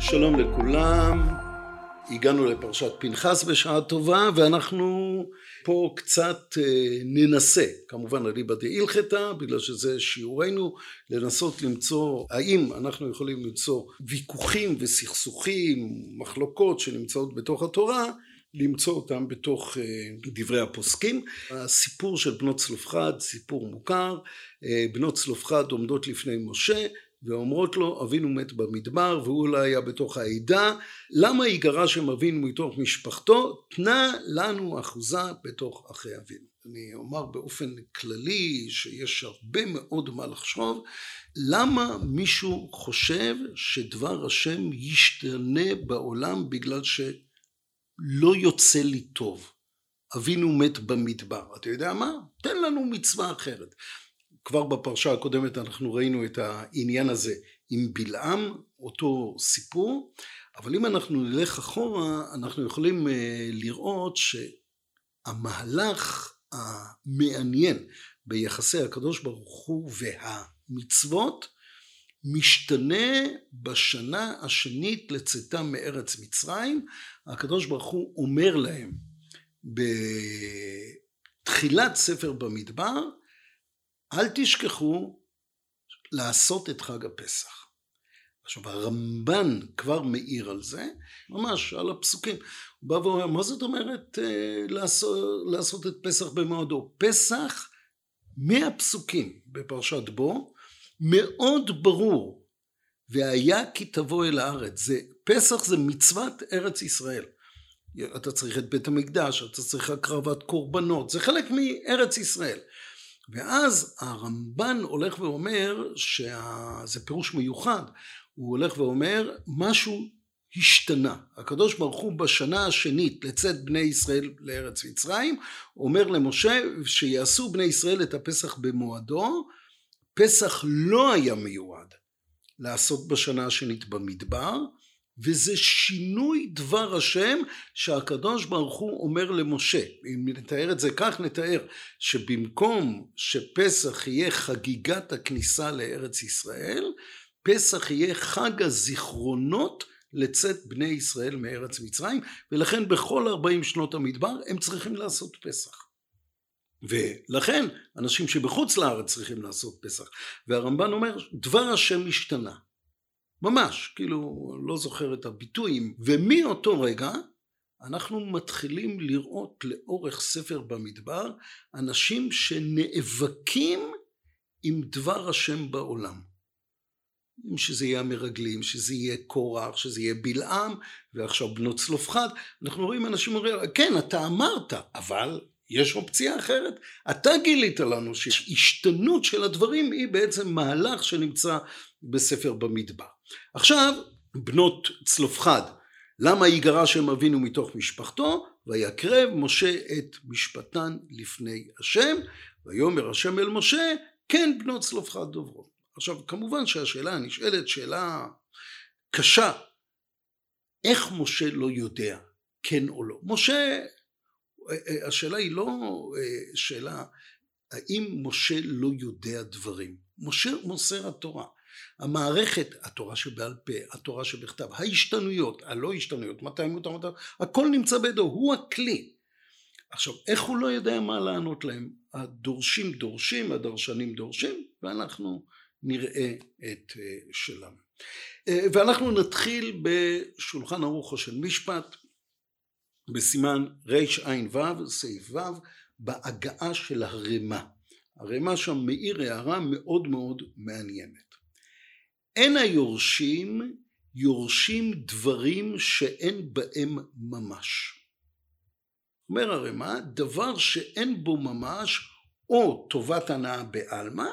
שלום לכולם, הגענו לפרשת פנחס בשעה טובה ואנחנו פה קצת אה, ננסה, כמובן אליבא דהילכתא, בגלל שזה שיעורנו, לנסות למצוא האם אנחנו יכולים למצוא ויכוחים וסכסוכים, מחלוקות שנמצאות בתוך התורה, למצוא אותם בתוך אה, דברי הפוסקים. הסיפור של בנות צלופחד, סיפור מוכר, אה, בנות צלופחד עומדות לפני משה ואומרות לו אבינו מת במדבר והוא אולי היה בתוך העדה. למה יגרשם אבינו מתוך משפחתו? תנה לנו אחוזה בתוך אחי אבינו. אני אומר באופן כללי שיש הרבה מאוד מה לחשוב למה מישהו חושב שדבר השם ישתנה בעולם בגלל שלא יוצא לי טוב? אבינו מת במדבר. אתה יודע מה? תן לנו מצווה אחרת כבר בפרשה הקודמת אנחנו ראינו את העניין הזה עם בלעם, אותו סיפור, אבל אם אנחנו נלך אחורה, אנחנו יכולים אה, לראות שהמהלך המעניין ביחסי הקדוש ברוך הוא והמצוות משתנה בשנה השנית לצאתם מארץ מצרים. הקדוש ברוך הוא אומר להם בתחילת ספר במדבר, אל תשכחו לעשות את חג הפסח. עכשיו הרמב"ן כבר מעיר על זה, ממש על הפסוקים. הוא בא ואומר, מה זאת אומרת אה, לעשות, לעשות את פסח במועדו? פסח מהפסוקים בפרשת בו מאוד ברור, והיה כי תבוא אל הארץ. זה, פסח זה מצוות ארץ ישראל. אתה צריך את בית המקדש, אתה צריך הקרבת קורבנות, זה חלק מארץ ישראל. ואז הרמב"ן הולך ואומר שזה פירוש מיוחד, הוא הולך ואומר משהו השתנה. הקדוש ברוך הוא בשנה השנית לצאת בני ישראל לארץ מצרים, אומר למשה שיעשו בני ישראל את הפסח במועדו, פסח לא היה מיועד לעשות בשנה השנית במדבר, וזה שינוי דבר השם שהקדוש ברוך הוא אומר למשה. אם נתאר את זה כך, נתאר שבמקום שפסח יהיה חגיגת הכניסה לארץ ישראל, פסח יהיה חג הזיכרונות לצאת בני ישראל מארץ מצרים, ולכן בכל ארבעים שנות המדבר הם צריכים לעשות פסח. ולכן אנשים שבחוץ לארץ צריכים לעשות פסח. והרמב"ן אומר, דבר השם השתנה. ממש, כאילו, לא זוכר את הביטויים. ומאותו רגע אנחנו מתחילים לראות לאורך ספר במדבר אנשים שנאבקים עם דבר השם בעולם. שזה יהיה המרגלים, שזה יהיה קורח, שזה יהיה בלעם, ועכשיו בנות צלופחד. אנחנו רואים אנשים אומרים, כן, אתה אמרת, אבל יש אופציה אחרת. אתה גילית לנו שהשתנות של הדברים היא בעצם מהלך שנמצא בספר במדבר. עכשיו, בנות צלופחד, למה יגרש שם אבינו מתוך משפחתו? ויקרב משה את משפטן לפני השם, ויאמר השם אל משה, כן בנות צלופחד דוברות. עכשיו, כמובן שהשאלה הנשאלת, שאלה קשה, איך משה לא יודע כן או לא? משה, השאלה היא לא שאלה האם משה לא יודע דברים. משה מוסר התורה. המערכת, התורה שבעל פה, התורה שבכתב, ההשתנויות, הלא השתנויות, מתי מותר, מתי, הכל נמצא בידו, הוא הכלי. עכשיו, איך הוא לא יודע מה לענות להם? הדורשים דורשים, הדרשנים דורשים, ואנחנו נראה את אה, שלנו. אה, ואנחנו נתחיל בשולחן ערוכו של משפט, בסימן רע"ו, סעיף ו', בהגעה של הרמה. הרמה שם מאיר הערה מאוד מאוד מעניינת. אין היורשים יורשים דברים שאין בהם ממש. אומר הרמ"א, דבר שאין בו ממש, או טובת הנאה בעלמא,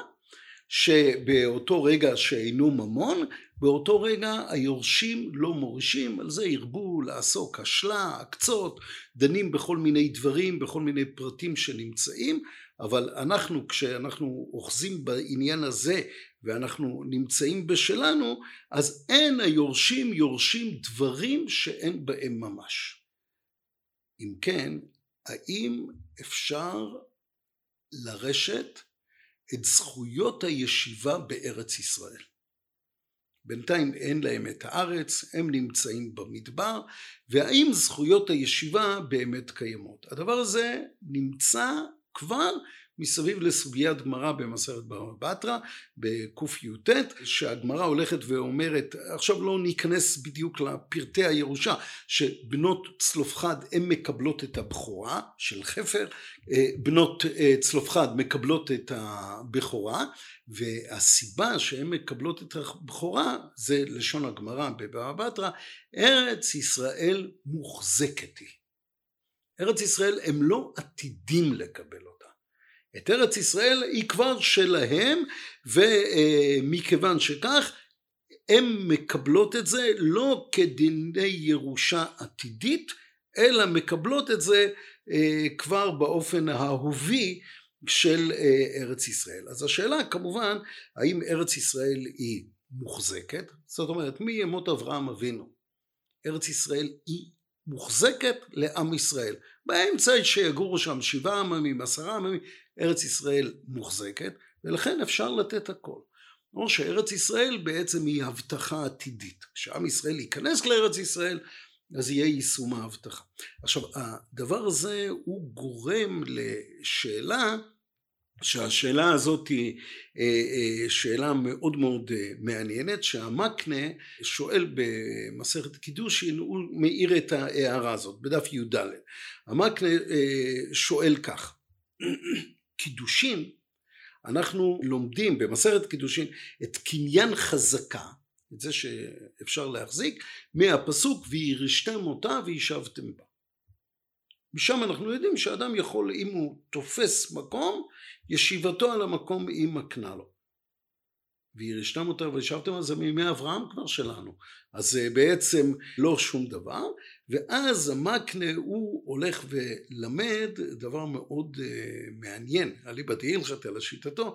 שבאותו רגע שאינו ממון, באותו רגע היורשים לא מורישים, על זה ירבו לעסוק השלה, הקצות, דנים בכל מיני דברים, בכל מיני פרטים שנמצאים, אבל אנחנו כשאנחנו אוחזים בעניין הזה ואנחנו נמצאים בשלנו, אז אין היורשים יורשים דברים שאין בהם ממש. אם כן, האם אפשר לרשת את זכויות הישיבה בארץ ישראל? בינתיים אין להם את הארץ, הם נמצאים במדבר, והאם זכויות הישיבה באמת קיימות. הדבר הזה נמצא כבר מסביב לסוגיית גמרא במסכת בבא בתרא בקי"ט שהגמרא הולכת ואומרת עכשיו לא ניכנס בדיוק לפרטי הירושה שבנות צלופחד הן מקבלות את הבכורה של חפר אה, בנות אה, צלופחד מקבלות את הבכורה והסיבה שהן מקבלות את הבכורה זה לשון הגמרא בבבא בתרא ארץ ישראל מוחזקת היא ארץ ישראל הם לא עתידים לקבל אותה את ארץ ישראל היא כבר שלהם ומכיוון שכך הן מקבלות את זה לא כדיני ירושה עתידית אלא מקבלות את זה אה, כבר באופן האהובי של אה, ארץ ישראל. אז השאלה כמובן האם ארץ ישראל היא מוחזקת? זאת אומרת מימות אברהם אבינו? ארץ ישראל היא מוחזקת לעם ישראל. באמצע שיגורו שם שבעה עממים עשרה עממים ארץ ישראל מוחזקת ולכן אפשר לתת הכל. או שארץ ישראל בעצם היא הבטחה עתידית. כשעם ישראל ייכנס לארץ ישראל אז יהיה יישום ההבטחה. עכשיו הדבר הזה הוא גורם לשאלה שהשאלה הזאת היא אה, אה, שאלה מאוד מאוד אה, מעניינת שהמקנה שואל במסכת קידושין הוא מאיר את ההערה הזאת בדף י"ד המקנה שואל כך קידושין אנחנו לומדים במסכת קידושין את קניין חזקה את זה שאפשר להחזיק מהפסוק וירשתם אותה וישבתם בה משם אנחנו יודעים שאדם יכול אם הוא תופס מקום ישיבתו על המקום היא מקנה לו וירשתם אותה וישבתם על זה מימי אברהם כבר שלנו. אז זה בעצם לא שום דבר. ואז המקנה הוא הולך ולמד דבר מאוד uh, מעניין אליבא דהילכת אלא שיטתו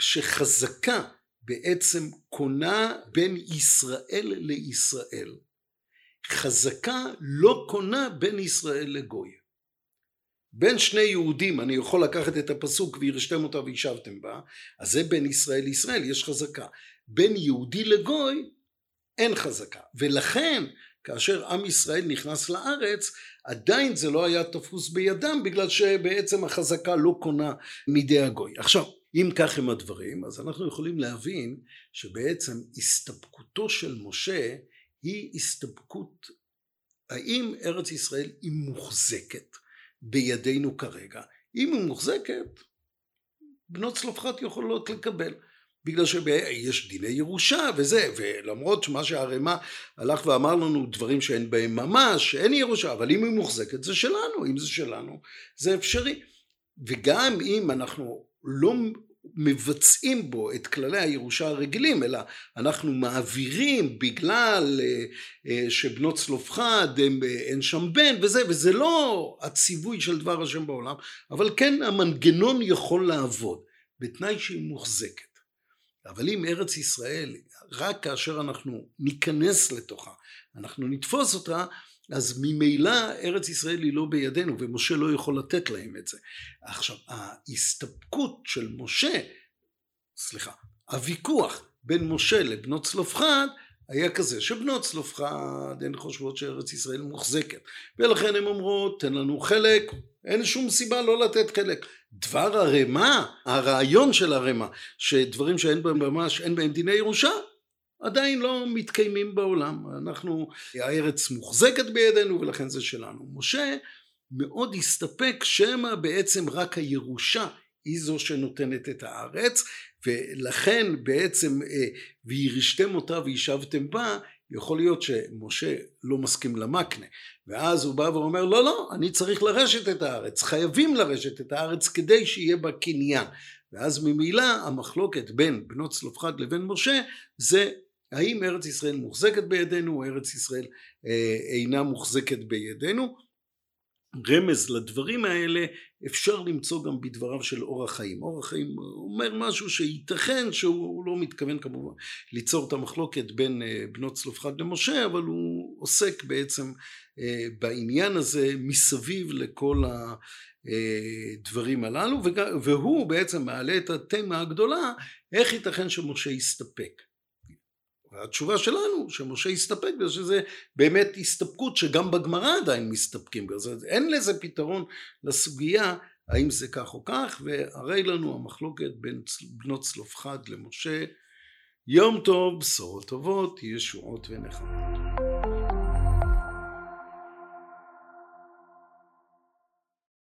שחזקה בעצם קונה בין ישראל לישראל. חזקה לא קונה בין ישראל לגוי בין שני יהודים אני יכול לקחת את הפסוק וירשתם אותה וישבתם בה אז זה בין ישראל לישראל יש חזקה. בין יהודי לגוי אין חזקה. ולכן כאשר עם ישראל נכנס לארץ עדיין זה לא היה תפוס בידם בגלל שבעצם החזקה לא קונה מידי הגוי. עכשיו אם כך הם הדברים אז אנחנו יכולים להבין שבעצם הסתפקותו של משה היא הסתפקות האם ארץ ישראל היא מוחזקת בידינו כרגע. אם היא מוחזקת, בנות צלופחת יכולות לקבל. בגלל שיש דיני ירושה וזה, ולמרות שמה שהערימה הלך ואמר לנו דברים שאין בהם ממש, אין ירושה, אבל אם היא מוחזקת זה שלנו, אם זה שלנו זה אפשרי. וגם אם אנחנו לא מבצעים בו את כללי הירושה הרגילים אלא אנחנו מעבירים בגלל אה, אה, שבנות צלופחד אין שם בן וזה וזה לא הציווי של דבר השם בעולם אבל כן המנגנון יכול לעבוד בתנאי שהיא מוחזקת. אבל אם ארץ ישראל רק כאשר אנחנו ניכנס לתוכה אנחנו נתפוס אותה אז ממילא ארץ ישראל היא לא בידינו ומשה לא יכול לתת להם את זה. עכשיו ההסתפקות של משה, סליחה, הוויכוח בין משה לבנות צלופחד היה כזה שבנות צלופחד הן חושבות שארץ ישראל מוחזקת ולכן הן אומרות תן לנו חלק אין שום סיבה לא לתת חלק דבר הרמה הרעיון של הרמה שדברים שאין בהם ממש אין בהם דיני ירושה עדיין לא מתקיימים בעולם. אנחנו, הארץ מוחזקת בידינו ולכן זה שלנו. משה מאוד הסתפק שמא בעצם רק הירושה היא זו שנותנת את הארץ ולכן בעצם אה, וירשתם אותה וישבתם בה יכול להיות שמשה לא מסכים למקנה ואז הוא בא ואומר לא לא אני צריך לרשת את הארץ חייבים לרשת את הארץ כדי שיהיה בה קניין ואז ממילא המחלוקת בין בנות צלופחד לבין משה זה האם ארץ ישראל מוחזקת בידינו או ארץ ישראל אה, אינה מוחזקת בידינו רמז לדברים האלה אפשר למצוא גם בדבריו של אור החיים. אור החיים אומר משהו שייתכן שהוא לא מתכוון כמובן ליצור את המחלוקת בין אה, בנות צלופחד למשה אבל הוא עוסק בעצם אה, בעניין הזה מסביב לכל הדברים הללו והוא בעצם מעלה את התמה הגדולה איך ייתכן שמשה יסתפק והתשובה שלנו שמשה הסתפק בזה שזה באמת הסתפקות שגם בגמרא עדיין מסתפקים בזה. אין לזה פתרון לסוגיה האם זה כך או כך והרי לנו המחלוקת בין בנות צלופחד למשה. יום טוב בשורות טובות ישועות ונחמות